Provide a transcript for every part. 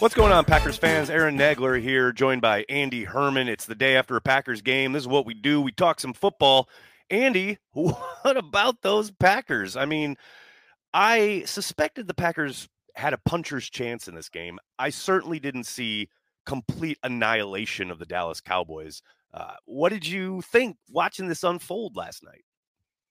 What's going on, Packers fans? Aaron Nagler here, joined by Andy Herman. It's the day after a Packers game. This is what we do. We talk some football. Andy, what about those Packers? I mean, I suspected the Packers had a puncher's chance in this game. I certainly didn't see complete annihilation of the Dallas Cowboys. Uh, what did you think watching this unfold last night?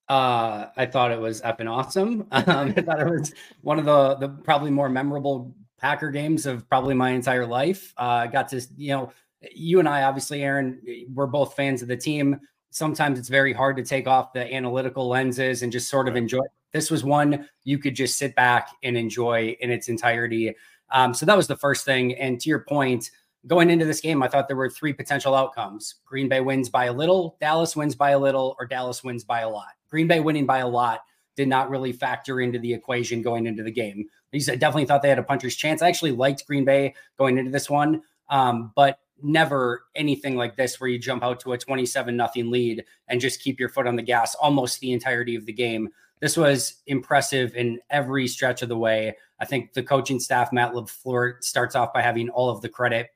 Uh, I thought it was effing awesome. Um, I thought it was one of the the probably more memorable Packer games of probably my entire life. Uh, I got to, you know, you and I, obviously, Aaron, we're both fans of the team. Sometimes it's very hard to take off the analytical lenses and just sort of enjoy. This was one you could just sit back and enjoy in its entirety. Um, so that was the first thing. And to your point, going into this game, I thought there were three potential outcomes Green Bay wins by a little, Dallas wins by a little, or Dallas wins by a lot. Green Bay winning by a lot did not really factor into the equation going into the game. I definitely thought they had a puncher's chance. I actually liked Green Bay going into this one, um, but never anything like this where you jump out to a 27 nothing lead and just keep your foot on the gas almost the entirety of the game. This was impressive in every stretch of the way. I think the coaching staff, Matt LaFleur, starts off by having all of the credit.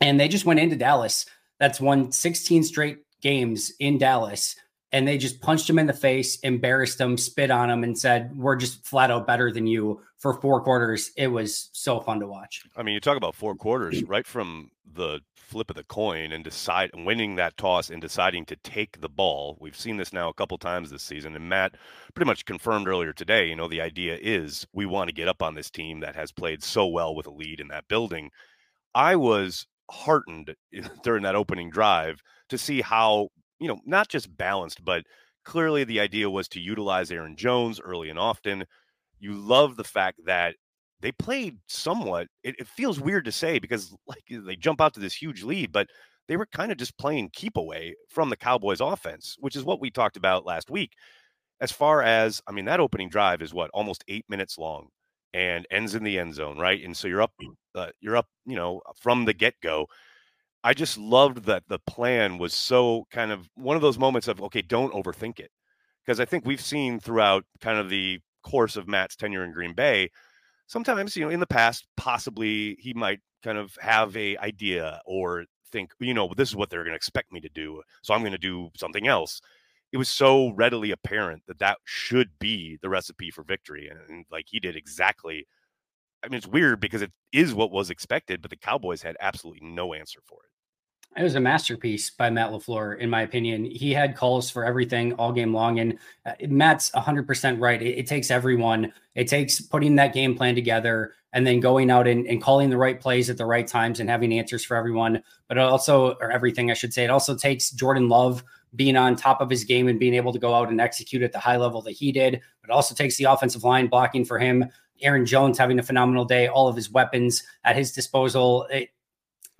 And they just went into Dallas. That's won 16 straight games in Dallas and they just punched him in the face, embarrassed him, spit on him, and said, "We're just flat out better than you." For four quarters, it was so fun to watch. I mean, you talk about four quarters, right from the flip of the coin and decide winning that toss and deciding to take the ball. We've seen this now a couple times this season, and Matt pretty much confirmed earlier today. You know, the idea is we want to get up on this team that has played so well with a lead in that building. I was heartened during that opening drive to see how you know, not just balanced, but clearly the idea was to utilize Aaron Jones early and often. You love the fact that they played somewhat. It, it, feels weird to say because like they jump out to this huge lead, but they were kind of just playing keep away from the Cowboys offense, which is what we talked about last week. As far as I mean, that opening drive is what almost eight minutes long and ends in the end zone, right? And so you're up, uh, you're up, you know, from the get go. I just loved that the plan was so kind of one of those moments of okay, don't overthink it. Because I think we've seen throughout kind of the course of Matt's tenure in Green Bay, sometimes, you know, in the past, possibly he might kind of have a idea or think, you know, this is what they're going to expect me to do. So I'm going to do something else. It was so readily apparent that that should be the recipe for victory. And, and like he did exactly. I mean, it's weird because it is what was expected, but the Cowboys had absolutely no answer for it. It was a masterpiece by Matt LaFleur, in my opinion. He had calls for everything all game long. And uh, Matt's 100% right. It, it, takes everyone, it takes putting that game plan together and then going out and, and calling the right plays at the right times and having answers for everyone. But also, or everything, I should say, it also takes Jordan Love being on top of his game and being able to go out and execute at the high level that he did. But also takes the offensive line blocking for him. Aaron Jones having a phenomenal day, all of his weapons at his disposal. It,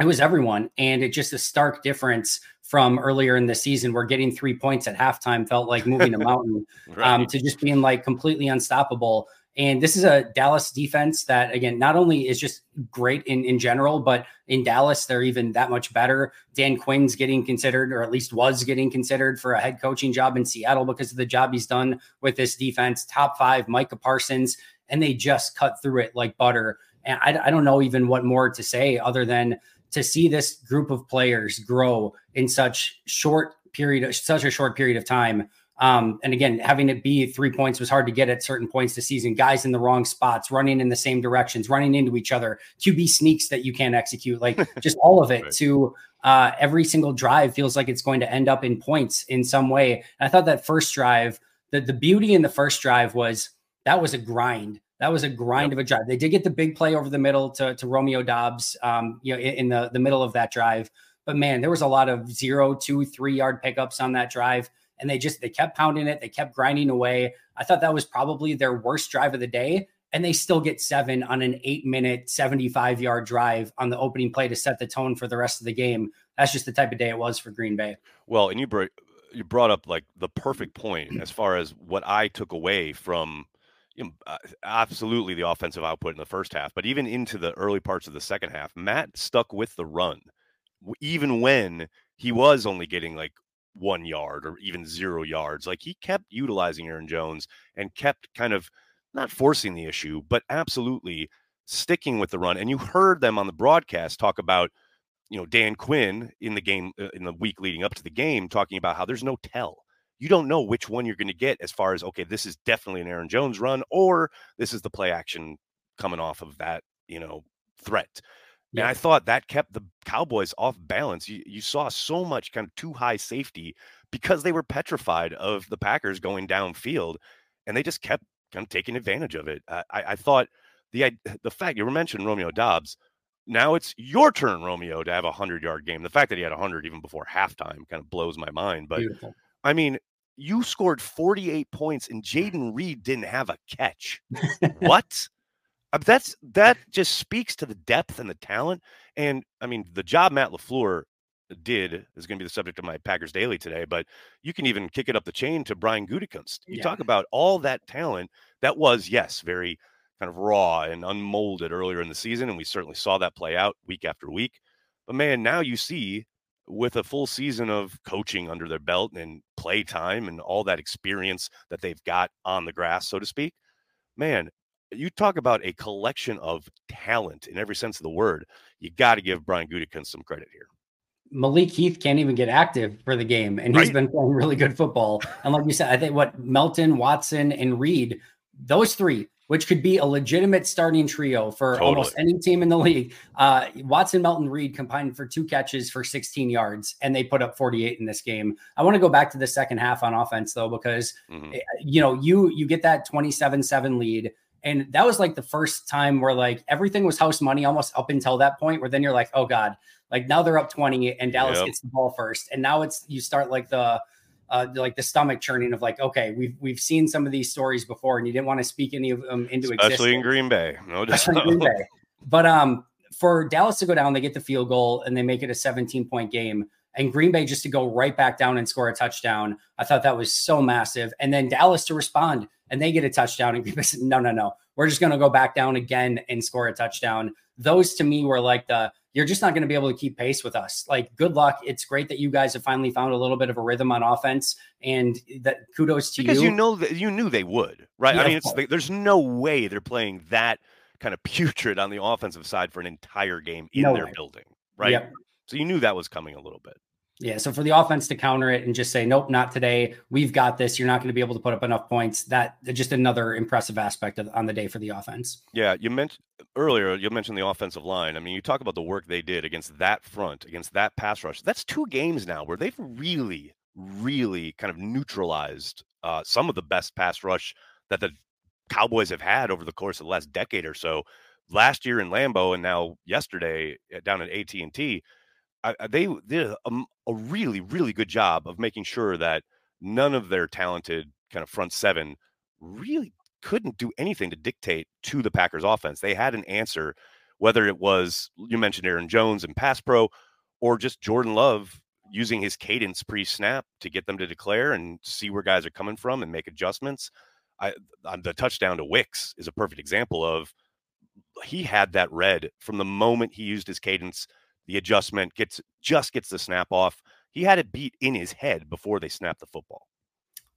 it was everyone. And it just a stark difference from earlier in the season where getting three points at halftime felt like moving a mountain right. um, to just being like completely unstoppable. And this is a Dallas defense that, again, not only is just great in, in general, but in Dallas, they're even that much better. Dan Quinn's getting considered, or at least was getting considered for a head coaching job in Seattle because of the job he's done with this defense. Top five, Micah Parsons, and they just cut through it like butter. And I, I don't know even what more to say other than to see this group of players grow in such short period, such a short period of time. Um, and again, having it be three points was hard to get at certain points the season. Guys in the wrong spots, running in the same directions, running into each other, QB sneaks that you can't execute, like just all of it. right. To uh, every single drive feels like it's going to end up in points in some way. And I thought that first drive, the the beauty in the first drive was that was a grind. That was a grind yep. of a drive. They did get the big play over the middle to, to Romeo Doubs, um, you know, in, in, the, the middle of that drive. But man, there was a lot of zero, two, three yard pickups on that drive. And they just they kept pounding it, they kept grinding away. I thought that was probably their worst drive of the day. And they still get seven on an eight minute, 75 yard drive on the opening play to set the tone for the rest of the game. That's just the type of day it was for Green Bay. Well, and you brought you brought up like the perfect point as far as what I took away from you know, uh, absolutely the offensive output in the first half, but even into the early parts of the second half, Matt stuck with the run, even when he was only getting like one yard or even zero yards. Like he kept utilizing Aaron Jones and kept kind of not forcing the issue, but absolutely sticking with the run. And you heard them on the broadcast talk about, you know, Dan Quinn in the game uh, in the week leading up to the game talking about how there's no tell. You don't know which one you're going to get as far as okay, this is definitely an Aaron Jones run or this is the play action coming off of that, you know, threat. Yeah. And I thought that kept the Cowboys off balance. You, you saw so much kind of too high safety because they were petrified of the Packers going downfield, and they just kept kind of taking advantage of it. I, I thought the the fact you were mentioning Romeo Doubs, Now it's your turn, Romeo, to have a hundred yard game. The fact that he had a hundred even before halftime kind of blows my mind. But Beautiful. I mean, you scored 48 points and Jayden Reed didn't have a catch. what? Uh, that's that just speaks to the depth and the talent. And I mean, the job Matt LaFleur did is going to be the subject of my Packers Daily today, but you can even kick it up the chain to Brian Gutekunst. You yeah. talk about all that talent that was, yes, very kind of raw and unmolded earlier in the season, and we certainly saw that play out week after week. But man, now you see with a full season of coaching under their belt and play time and all that experience that they've got on the grass, so to speak, man, you talk about a collection of talent in every sense of the word. You got to give Brian Gutekunst some credit here. Malik Heath can't even get active for the game, and he's right. been playing really good football. And like you said, I think what Melton, Watson, and Reed, those three, which could be a legitimate starting trio for totally. almost any team in the league. Uh, Watson, Melton, Reed combined for two catches for 16 yards, and they put up 48 in this game. I want to go back to the second half on offense though, because mm-hmm. Eh, you know you you get that 27-7 lead and that was like the first time where like everything was house money almost up until that point where then you're like, oh God, like now they're up 20 and Dallas yep. gets the ball first. And now it's you start like the uh, like the stomach churning of like, okay, we've we've seen some of these stories before, and you didn't want to speak any of them into Especially existence. in Green Bay. No doubt. Green Bay. But um for Dallas to go down, they get the field goal and they make it a 17 point game and Green Bay just to go right back down and score a touchdown. I thought that was so massive. And then Dallas to respond and they get a touchdown. And Green Bay said, no, no, no. We're just going to go back down again and score a touchdown. Those to me were like the, you're just not going to be able to keep pace with us. Like, good luck. It's great that you guys have finally found a little bit of a rhythm on offense, and that kudos to because you. Because you know that you knew they would, right? Yeah, I mean, it's, there's no way they're playing that kind of putrid on the offensive side for an entire game in no their way. building, right? Yep. So you knew that was coming a little bit. Yeah. So for the offense to counter it and just say, nope, not today. We've got this. You're not going to be able to put up enough points. That just another impressive aspect of, on the day for the offense. Yeah. You mentioned earlier, you mentioned the offensive line. I mean, you talk about the work they did against that front, against that pass rush. That's two games now where they've really, really kind of neutralized uh, some of the best pass rush that the Cowboys have had over the course of the last decade or so. Last year in Lambeau and now yesterday uh, down at AT&T I, they did a, um, a, really, really good job of making sure that none of their talented kind of front seven really couldn't do anything to dictate to the Packers offense. They had an answer, whether it was you mentioned Aaron Jones and pass pro, or just Jordan Love using his cadence pre-snap to get them to declare and see where guys are coming from and make adjustments. I, uh, the touchdown to Wicks is a perfect example of he had that read from the moment he used his cadence the adjustment, gets just gets the snap off. He had it beat in his head before they snapped the football.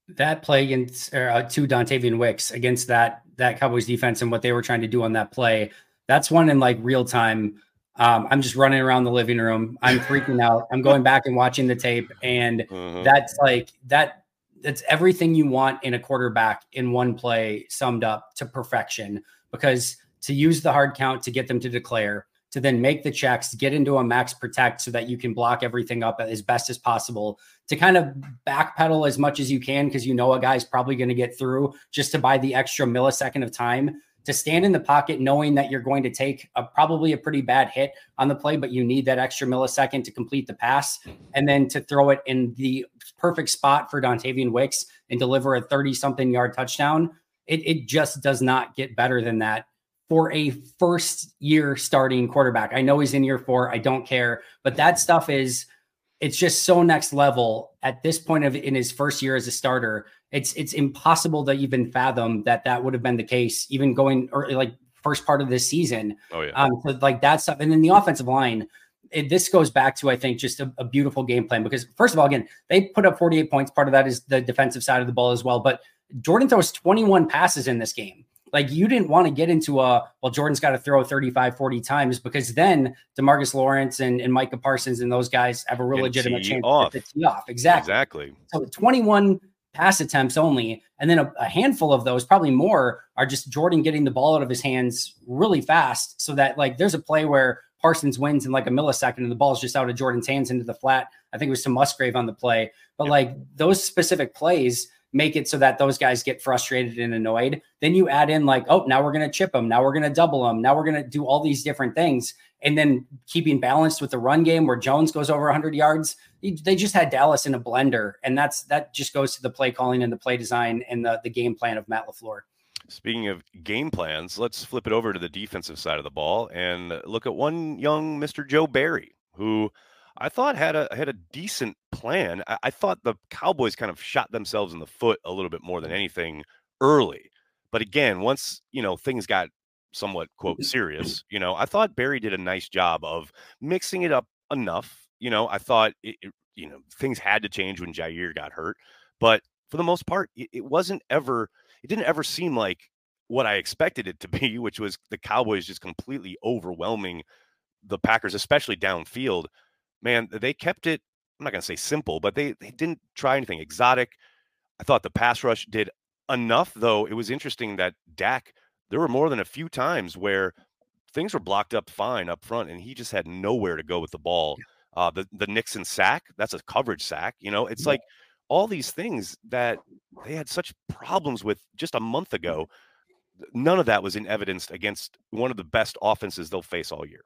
That play against uh, to Dontayvion Wicks against that that Cowboys defense and what they were trying to do on that play. That's one in like real time. Um, I'm just running around the living room. I'm freaking out. I'm going back and watching the tape, and uh-huh. that's like that. That's everything you want in a quarterback in one play summed up to perfection. Because to use the hard count to get them to declare, to then make the checks, get into a max protect so that you can block everything up as best as possible, to kind of backpedal as much as you can because you know a guy's probably going to get through just to buy the extra millisecond of time to stand in the pocket knowing that you're going to take a, probably a pretty bad hit on the play, but you need that extra millisecond to complete the pass and then to throw it in the perfect spot for Dontayvion Wicks and deliver a 30 something yard touchdown. It, it just does not get better than that for a first year starting quarterback. I know he's in year four. I don't care, but that stuff is it's just so next level at this point of in his first year as a starter. It's it's impossible to even fathom that that would have been the case, even going or like first part of this season. Oh yeah, um, so like that stuff, and then the offensive line. It, this goes back to I think just a, a beautiful game plan because first of all, again, they put up 48 points. Part of that is the defensive side of the ball as well. But Jordan throws 21 passes in this game Like you didn't want to get into a, well, Jordan's got to throw 35, 40 times because then Demarcus Lawrence and, and Micah Parsons and those guys have a real legitimate chance off. to tee off. Exactly. Exactly. So 21 pass attempts only. And then a, a, handful of those, probably more, are just Jordan getting the ball out of his hands really fast. So that like there's a play where Parsons wins in like a millisecond and the ball's just out of Jordan's hands into the flat. I think it was to Musgrave on the play. But like those specific plays make it so that those guys get frustrated and annoyed. Then you add in like, oh, now we're going to chip them. Now we're going to double them. Now we're going to do all these different things. And then keeping balanced with the run game where Jones goes over 100 yards. They just had Dallas in a blender. And that's that just goes to the play calling and the play design and the, the game plan of Matt LaFleur. Speaking of game plans, let's flip it over to the defensive side of the ball and look at one young Mr. Joe Barry, who I thought had a had a decent plan. I, I, thought the Cowboys kind of shot themselves in the foot a little bit more than anything early. But again, once you know things got somewhat quote mm-hmm. serious, you know, I thought Barry did a nice job of mixing it up enough. You know, I thought it, it, you know things had to change when Jaire got hurt, but for the most part, it, it wasn't ever. It didn't ever seem like what I expected it to be, which was the Cowboys just completely overwhelming the Packers, especially downfield man, they kept it. I'm not going to say simple, but they they didn't try anything exotic. I thought the pass rush did enough, though. It was interesting that Dak. There were more than a few times where things were blocked up fine up front, and he just had nowhere to go with the ball. Uh, the the Nixon sack, that's a coverage sack. You know, it's like all these things that they had such problems with just a month ago. None of that was in evidence against one of the best offenses they'll face all year.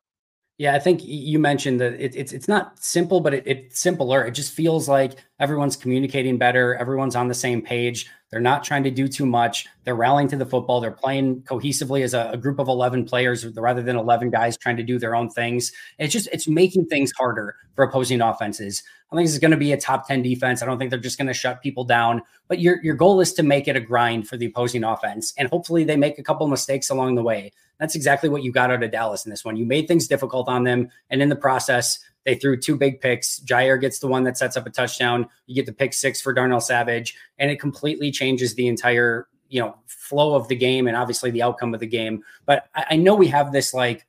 Yeah, I think you mentioned that it, it's it's not simple, but it, it's simpler. It just feels like everyone's communicating better. Everyone's on the same page. They're not trying to do too much. They're rallying to the football. They're playing cohesively as a, a group of eleven players rather than eleven guys trying to do their own things. It's just it's making things harder for opposing offenses. I think this is going to be a top ten defense. I don't think they're just going to shut people down. But your your goal is to make it a grind for the opposing offense, and hopefully they make a couple mistakes along the way. That's exactly what you got out of Dallas in this one. You made things difficult on them, and in the process, they threw two big picks. Jaire gets the one that sets up a touchdown. You get the pick six for Darnell Savage, and it completely changes the entire you know flow of the game and obviously the outcome of the game. But I, I know we have this like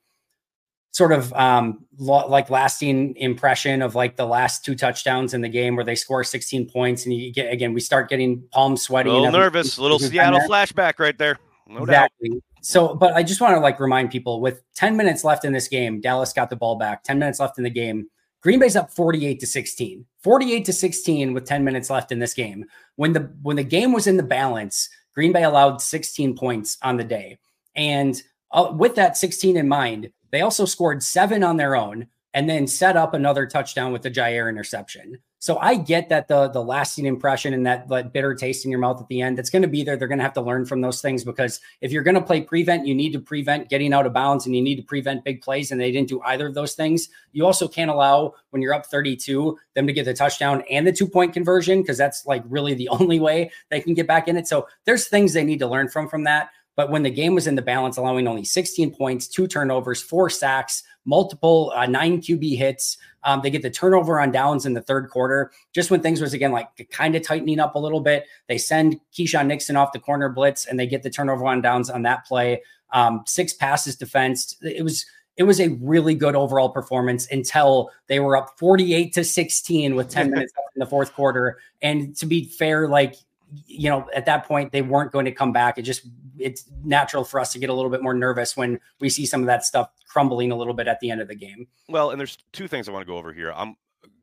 sort of um lo- like lasting impression of like the last two touchdowns in the game where they score 16 points and you get again we start getting palms sweaty. A little nervous, a little Seattle flashback right there. No exactly. Doubt. So, but I just want to like remind people with 10 minutes left in this game, Dallas got the ball back. 10 minutes left in the game. Green Bay's up 48 to 16. 48 to 16 with 10 minutes left in this game. When the when the game was in the balance, Green Bay allowed 16 points on the day. And uh, with that 16 in mind, they also scored 7 on their own and then set up another touchdown with the Jaire interception. So I get that the the lasting impression and that, that bitter taste in your mouth at the end, that's going to be there. They're going to have to learn from those things because if you're going to play prevent, you need to prevent getting out of bounds and you need to prevent big plays. And they didn't do either of those things. You also can't allow when you're up 32 them to get the touchdown and the two point conversion because that's like really the only way they can get back in it. So there's things they need to learn from from that. But when the game was in the balance, allowing only 16 points, two turnovers, four sacks, multiple uh, nine QB hits, um, they get the turnover on downs in the third quarter. Just when things was again like kind of tightening up a little bit, they send Keisean Nixon off the corner blitz and they get the turnover on downs on that play. Um, six passes defensed. It was it was a really good overall performance until they were up 48 to 16 with 10 minutes left in the fourth quarter. And to be fair, like you know, at that point they weren't going to come back. It just it's natural for us to get a little bit more nervous when we see some of that stuff crumbling a little bit at the end of the game. Well, and there's two things I want to go over here. I'm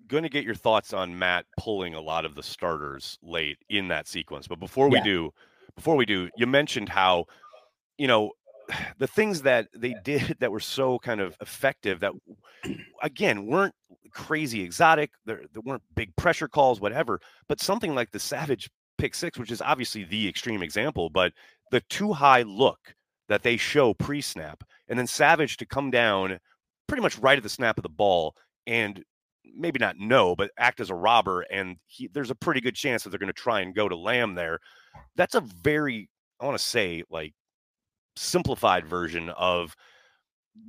going to get your thoughts on Matt pulling a lot of the starters late in that sequence. But before we yeah. do, before we do, you mentioned how, you know, the things that they did that were so kind of effective that again weren't crazy exotic there, there weren't big pressure calls whatever but something like the savage pick six which is obviously the extreme example but the too high look that they show pre snap, and then Savage to come down pretty much right at the snap of the ball and maybe not know, but act as a robber. And he, there's a pretty good chance that they're going to try and go to Lamb there. That's a very, I want to say, like simplified version of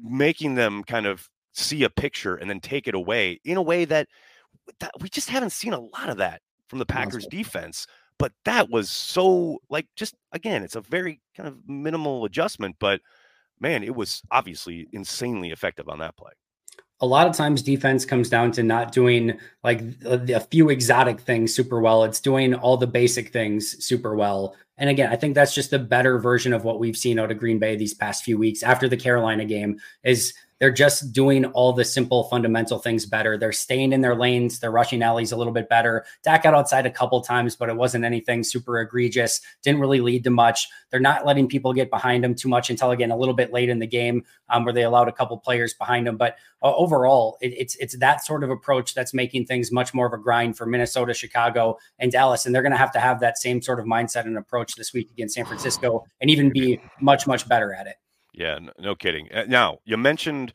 making them kind of see a picture and then take it away in a way that, that we just haven't seen a lot of that from the Packers defense. But that was so like just again, it's a very kind of minimal adjustment, but man, it was obviously insanely effective on that play a lot of times defense comes down to not doing like a, few exotic things super well. It's doing all the basic things super well. And again, I think that's just the better version of what we've seen out of Green Bay these past few weeks after the Carolina game is they're just doing all the simple fundamental things better. They're staying in their lanes. They're rushing alleys a little bit better. Dak got outside a couple times, but it wasn't anything super egregious. Didn't really lead to much. They're not letting people get behind them too much until again a little bit late in the game, um, where they allowed a couple players behind them. But uh, overall, it, it's it's that sort of approach that's making things much more of a grind for Minnesota, Chicago, and Dallas. And they're going to have to have that same sort of mindset and approach this week against San Francisco, and even be much much better at it. Yeah, no kidding. Uh, now you mentioned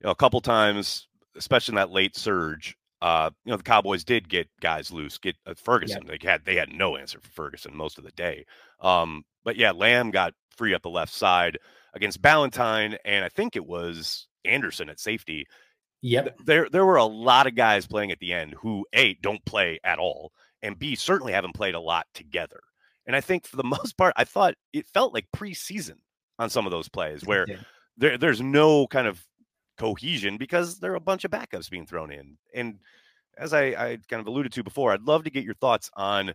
you know, a couple times, especially in that late surge. Uh, you know, the Cowboys did get guys loose. Get uh, Ferguson. They had they had no answer for Ferguson most of the day. Um, but yeah, Lamb got free up the left side against Ballentine, and I think it was Anderson at safety. Yep. There there were a lot of guys playing at the end who A don't play at all, and B certainly haven't played a lot together. And I think for the most part, I thought it felt like preseason on some of those plays where there, there's no kind of cohesion because there are a bunch of backups being thrown in. And as I, I kind of alluded to before, I'd love to get your thoughts on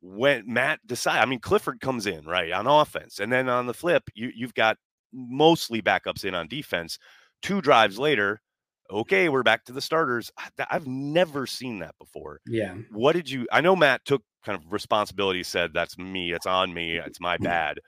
when Matt decide. I mean, Clifford comes in right on offense, and then on the flip, you you've got mostly backups in on defense. Two drives later, okay, we're back to the starters. I've never seen that before. Yeah. What did you? I know Matt took kind of responsibility, said that's me, it's on me, it's my mm. bad.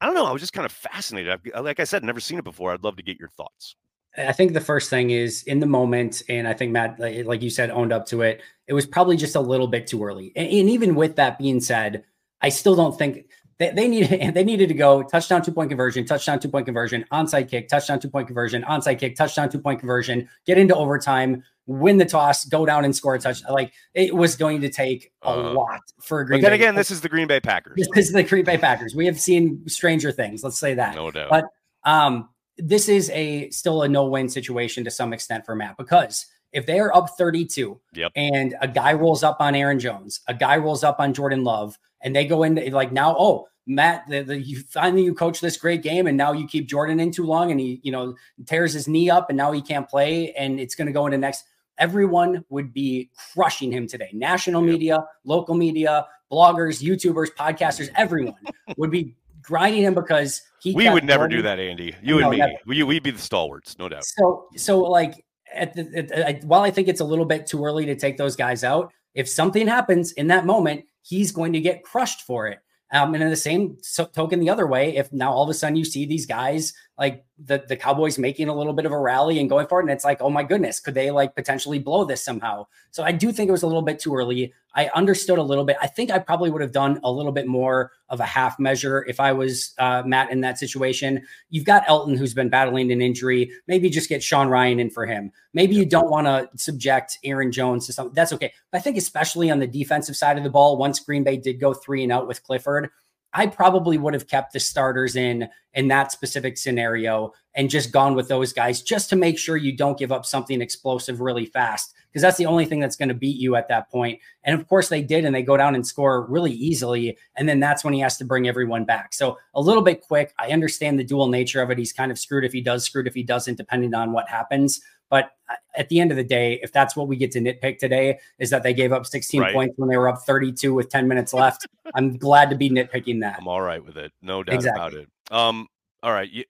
I don't know. I was just kind of fascinated. I've, like I said, never seen it before. I'd love to get your thoughts. I think the first thing is in the moment, and I think Matt, like you said, owned up to it. It was probably just a little bit too early. And, and even with that being said, I still don't think they, they needed they needed to go touchdown two point conversion, touchdown two point conversion, onside kick, touchdown two point conversion, onside kick, touchdown two point conversion, get into overtime, win the toss, go down and score a touch. Like it was going to take a uh, lot for Green. But then Bay. again, this is the Green Bay Packers. This is the Green Bay Packers. We have seen stranger things. Let's say that. No doubt. But um, this is a still a no-win situation to some extent for Matt because if they are up 32 yep. and a guy rolls up on Aaron Jones, a guy rolls up on Jordan Love, and they go into like now, oh, Matt, the, the, you finally you coach this great game, and now you keep Jordan in too long, and he, you know, tears his knee up, and now he can't play, and it's going to go into next. Everyone would be crushing him today. National yep. media, local media, bloggers, YouTubers, podcasters, everyone would be grinding him because he. We would never do that, Andy. You no, and me. Never. We, we'd be the stalwarts, no doubt. So, so like at the at, at, while I think it's a little bit too early to take those guys out, if something happens in that moment, he's going to get crushed for it. Um, and in the same token, the other way, if now all of a sudden you see these guys like the the Cowboys making a little bit of a rally and going for it, and it's like, oh my goodness, could they like potentially blow this somehow? So I do think it was a little bit too early. I understood a little bit. I think I probably would have done a little bit more of a half measure if I was uh, Matt in that situation. You've got Elgton who's been battling an injury. Maybe just get Sean Rhyan in for him. Maybe you don't want to subject Aaron Jones to something. That's okay. But I think especially on the defensive side of the ball, once Green Bay did go three and out with Clifford, I probably would have kept the starters in in that specific scenario and just gone with those guys just to make sure you don't give up something explosive really fast because that's the only thing that's going to beat you at that point. And of course they did and they go down and score really easily and then that's when he has to bring everyone back. So a little bit quick. I understand the dual nature of it. He's kind of screwed if he does, screwed if he doesn't depending on what happens. But at the end of the day, if that's what we get to nitpick today, is that they gave up 16 right. points when they were up 32 with 10 minutes left. I'm glad to be nitpicking that. I'm all right with it. No doubt exactly. about it. Um, all right. You,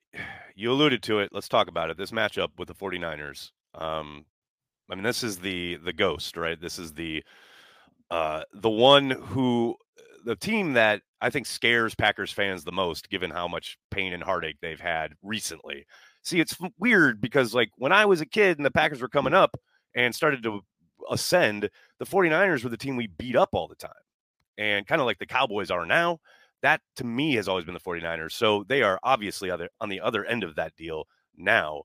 you alluded to it. Let's talk about it. This matchup with the 49ers. Um, I mean, this is the the ghost, right? This is the uh the one who the team that I think scares Packers fans the most, given how much pain and heartache they've had recently. See, it's weird because like when I was a kid and the Packers were coming up and started to ascend, the 49ers were the team we beat up all the time. And kind of like the Cowboys are now, that to me has always been the 49ers. So they are obviously other on the other end of that deal now.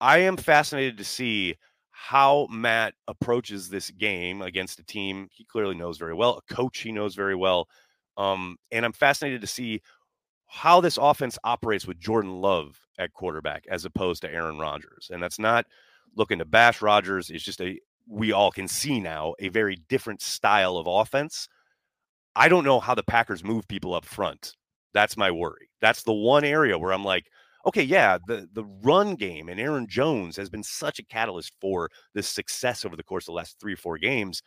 I am fascinated to see how Matt approaches this game against a team he clearly knows very well, a coach he knows very well. Um, and I'm fascinated to see how this offense operates with Jordan Love at quarterback as opposed to Aaron Rodgers. And that's not looking to bash Rodgers. It's just a we all can see now a very different style of offense. I don't know how the Packers move people up front. That's my worry. That's the one area where I'm like, okay, yeah, the the run game and Aaron Jones has been such a catalyst for this success over the course of the last three or four games.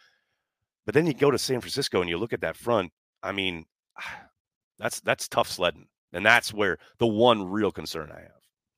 But then you go to San Francisco and you look at that front. I mean, that's that's tough sledding, and that's where the one real concern I have.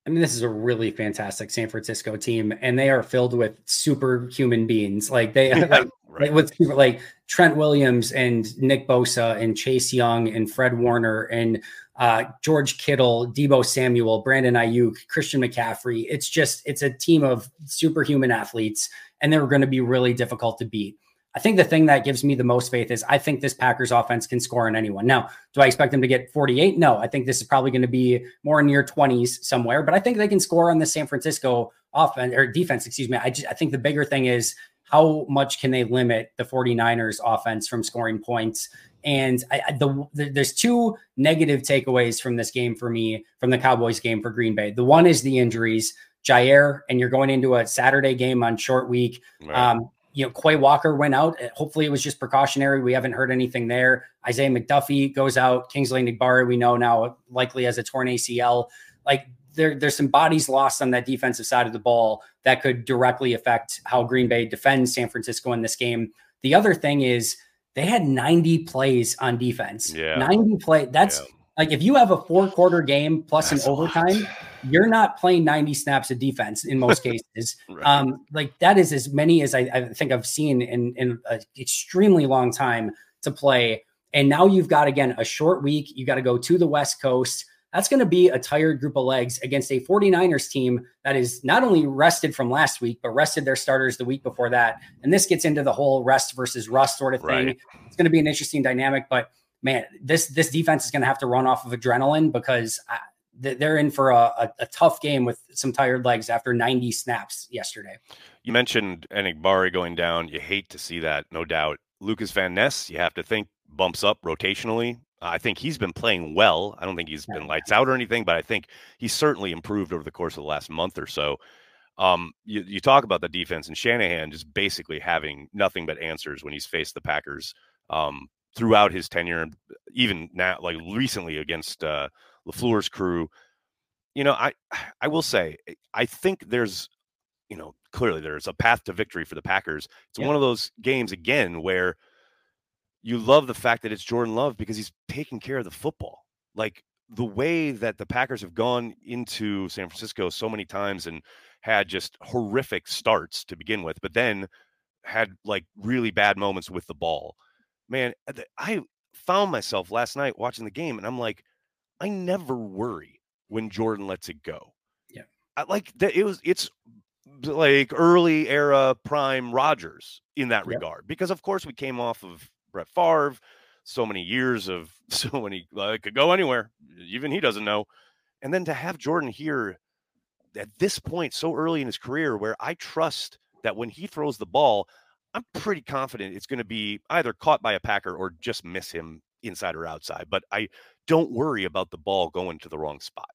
I mean, this is a really fantastic San Francisco team, and they are filled with superhuman beings. Like they, yeah, like, right. with like Trent Williams and Nick Bosa and Chase Young and Fred Warner and uh, George Kittle, Deebo Samuel, Brandon Aiyuk, Christian McCaffrey. It's just it's a team of superhuman athletes, and they're going to be really difficult to beat. I think the thing that gives me the most faith is I think this Packers offense can score on anyone. Now, do I expect them to get 48? No, I think this is probably going to be more near 20s somewhere, but I think they can score on the San Francisco offense or defense, excuse me. I just, I think the bigger thing is how much can they limit the 49ers offense from scoring points? And I, the, the, there's two negative takeaways from this game for me, from the Cowboys game for Green Bay. The one is the injuries. Jaire, and you're going into a Saturday game on short week. Right. Um, you know, Quay Walker went out. Uh, hopefully, it was just precautionary. We haven't heard anything there. Isaiah McDuffie goes out. Kingsley Enagbare, we know now, likely has a torn ACL. Like there, there's some bodies lost on that defensive side of the ball that could directly affect how Green Bay defends San Francisco in this game. The other thing is they had 90 plays on defense. Yeah. 90 play. That's yeah. Like if you have a four quarter game plus That's an overtime, you're not playing 90 snaps of defense in most cases. right. Um, like that is as many as I, I think I've seen in, in an extremely long time to play. And now you've got again a short week. You got to go to the West Coast. That's going to be a tired group of legs against a 49ers team that is not only rested from last week, but rested their starters the week before that. And this gets into the whole rest versus rust sort of thing. Right. It's going to be an interesting dynamic, but man, this this defense is going to have to run off of adrenaline because I, they're in for a, a, a, tough game with some tired legs after 90 snaps yesterday. You mentioned Enagbare going down. You hate to see that, no doubt. Lucas Van Ness, you have to think bumps up rotationally. I think he's been playing well. I don't think he's been lights out or anything, but I think he's certainly improved over the course of the last month or so. Um, you, you talk about the defense and Shanahan just basically having nothing but answers when he's faced the Packers um, throughout his tenure, even now, like recently against uh, LaFleur's crew. You know, I I will say eh, I think there's you know clearly there's a path to victory for the Packers. It's yeah. one of those games again where you love the fact that it's Jordan Love because he's taking care of the football. Like the way that the Packers have gone into San Francisco so many times and had just horrific starts to begin with, but then had like really bad moments with the ball. Man, I found myself last night watching the game and I'm like, I never worry when Jordan lets it go. Yeah. I, like that it was it's like early era prime Rodgers in that yep. regard because of course we came off of Brett Favre, so many years of so many uh, it could go anywhere. Even he doesn't know. And then to have Jordan here at this point so early in his career where I trust that when he throws the ball, I'm pretty confident it's going to be either caught by a Packer or just miss him inside or outside. But I don't worry about the ball going to the wrong spot.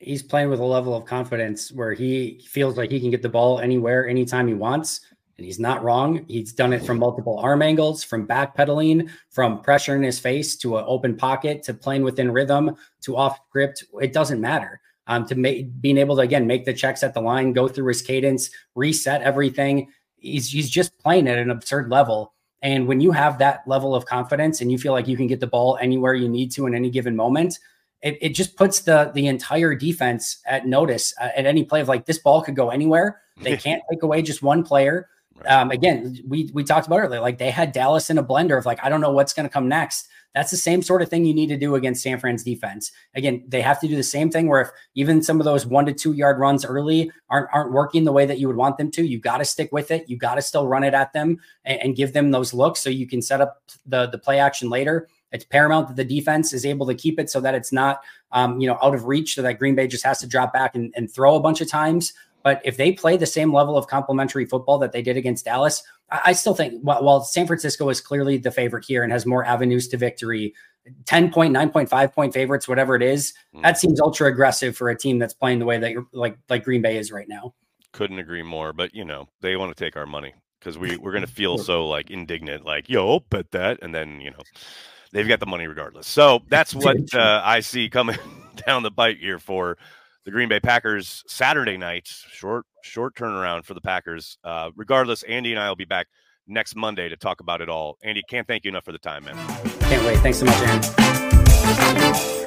He's playing with a level of confidence where he feels like he can get the ball anywhere, anytime he wants. And he's not wrong. He's done it from multiple arm angles, from backpedaling, from pressure in his face to an open pocket, to playing within rhythm, to off script. It doesn't matter. Um, to make being able to again make the checks at the line, go through his cadence, reset everything. He's he's just playing at an absurd level. And when you have that level of confidence and you feel like you can get the ball anywhere you need to in any given moment, it, it just puts the the entire defense at notice uh, at any play of like this ball could go anywhere. They can't take away just one player. Um, again, we we talked about earlier, like they had Dallas in a blender of like I don't know what's going to come next. That's the same sort of thing you need to do against San Fran's defense. Again, they have to do the same thing where if even some of those one to two yard runs early aren't aren't working the way that you would want them to, you got to stick with it. You got to still run it at them and, and give them those looks so you can set up the the play action later. It's paramount that the defense is able to keep it so that it's not, um, you know, out of reach, so that Green Bay just has to drop back and, and throw a bunch of times. But if they play the same level of complementary football that they did against Dallas, I, I still think while, while San Francisco is clearly the favorite here and has more avenues to victory, 10 point, 9.5 point favorites, whatever it is, mm. that seems ultra aggressive for a team that's playing the way that you're like like Green Bay is right now. Couldn't agree more. But you know, they want to take our money. because we we're gonna feel so like indignant, like yo, bet that, and then you know they've got the money regardless. So that's what uh, I see coming down the bite here for the Green Bay Packers Saturday night. Short short turnaround for the Packers. Uh, regardless, Andy and I will be back next Monday to talk about it all. Andy, can't thank you enough for the time, man. Can't wait. Thanks so much, Aaron.